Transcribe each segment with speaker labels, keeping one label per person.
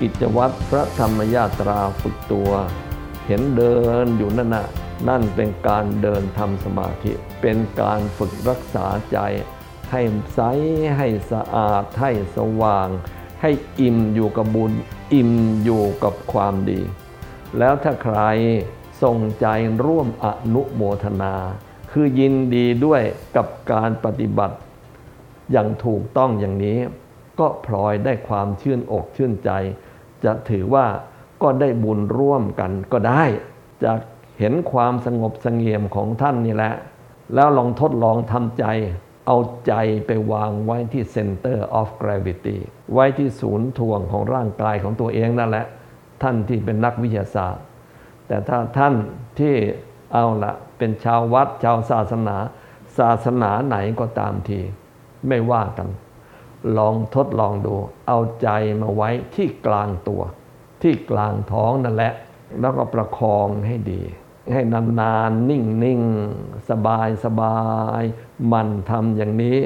Speaker 1: กิจวัตรพระธรรมยาตราฝึกตัว เห็นเดินอยู่นั่นน่ะนั่นเป็นการเดินทำสมาธิ เป็นการฝึกรักษาใจ ให้ใสให้สะอาด ให้สว่าง ให้อิ่มอยู่กับบุญ อิ่มอยู่กับความดี แล้วถ้าใครส่งใจร่วมอนุโมทนา คือยินดีด้วยกับการปฏิบัติ อย่างถูกต้องอย่างนี้ ก็พลอยได้ความชื่นอกชื่นใจ จะถือว่าก็ได้บุญร่วมกันก็ได้ จะเห็นความสงบสงเงียมของท่านนี่แหละ แล้วลองทดลองทำใจ เอาใจไปวางไว้ที่ center of gravity ไว้ที่ศูนย์ถ่วงของร่างกายของตัวเองนั่นแหละ ท่านที่เป็นนักวิทยาศาสตร์ แต่ถ้าท่านที่เอาละเป็นชาววัดชาวศาสนา ศาสนาไหนก็ตามที ไม่ว่ากัน ลองทดลองดู เอาใจมาไว้ที่กลางตัว ที่กลางท้องนั่นแหละ แล้วก็ประคองให้ดี ให้นานๆนิ่งสบายสบายมันทำอย่างนี้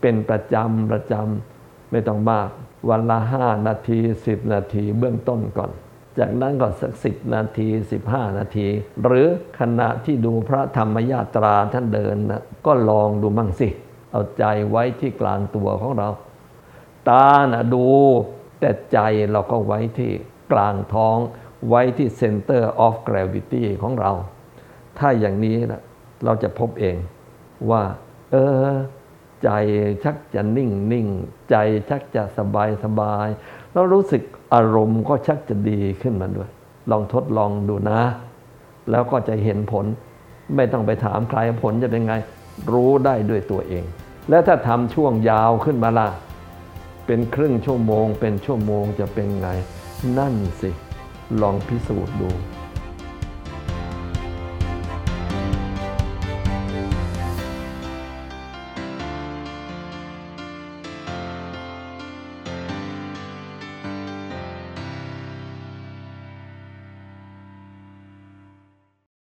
Speaker 1: เป็นประจำประจำไม่ต้องมาก วันละห้านาทีสิบนาทีเบื้องต้นก่อน จากนั้นก็สักสิบนาทีสิบห้านาที หรือขณะที่ดูพระธรรมยาตราท่านเดินนะก็ลองดูมั่งสิ เอาใจไว้ที่กลางตัวของเรา ตานะดู แต่ใจเราก็ไว้ที่กลางท้อง ไว้ที่ center of gravity ของเรา ถ้าอย่างนี้นะเราจะพบเองว่า เออ ใจชักจะนิ่งนิ่งใจชักจะสบายสบายแล้วรู้สึกอารมณ์ก็ชักจะดีขึ้นมาด้วย ลองทดลองดูนะ แล้วก็จะเห็นผล ไม่ต้องไปถามใครผลจะเป็นไง รู้ได้ด้วยตัวเอง และถ้าทำช่วงยาวขึ้นมาล่ะ เป็นครึ่งชั่วโมง เป็นชั่วโมงจะเป็นไง นั่นสิ ลองพิสูจน์ดู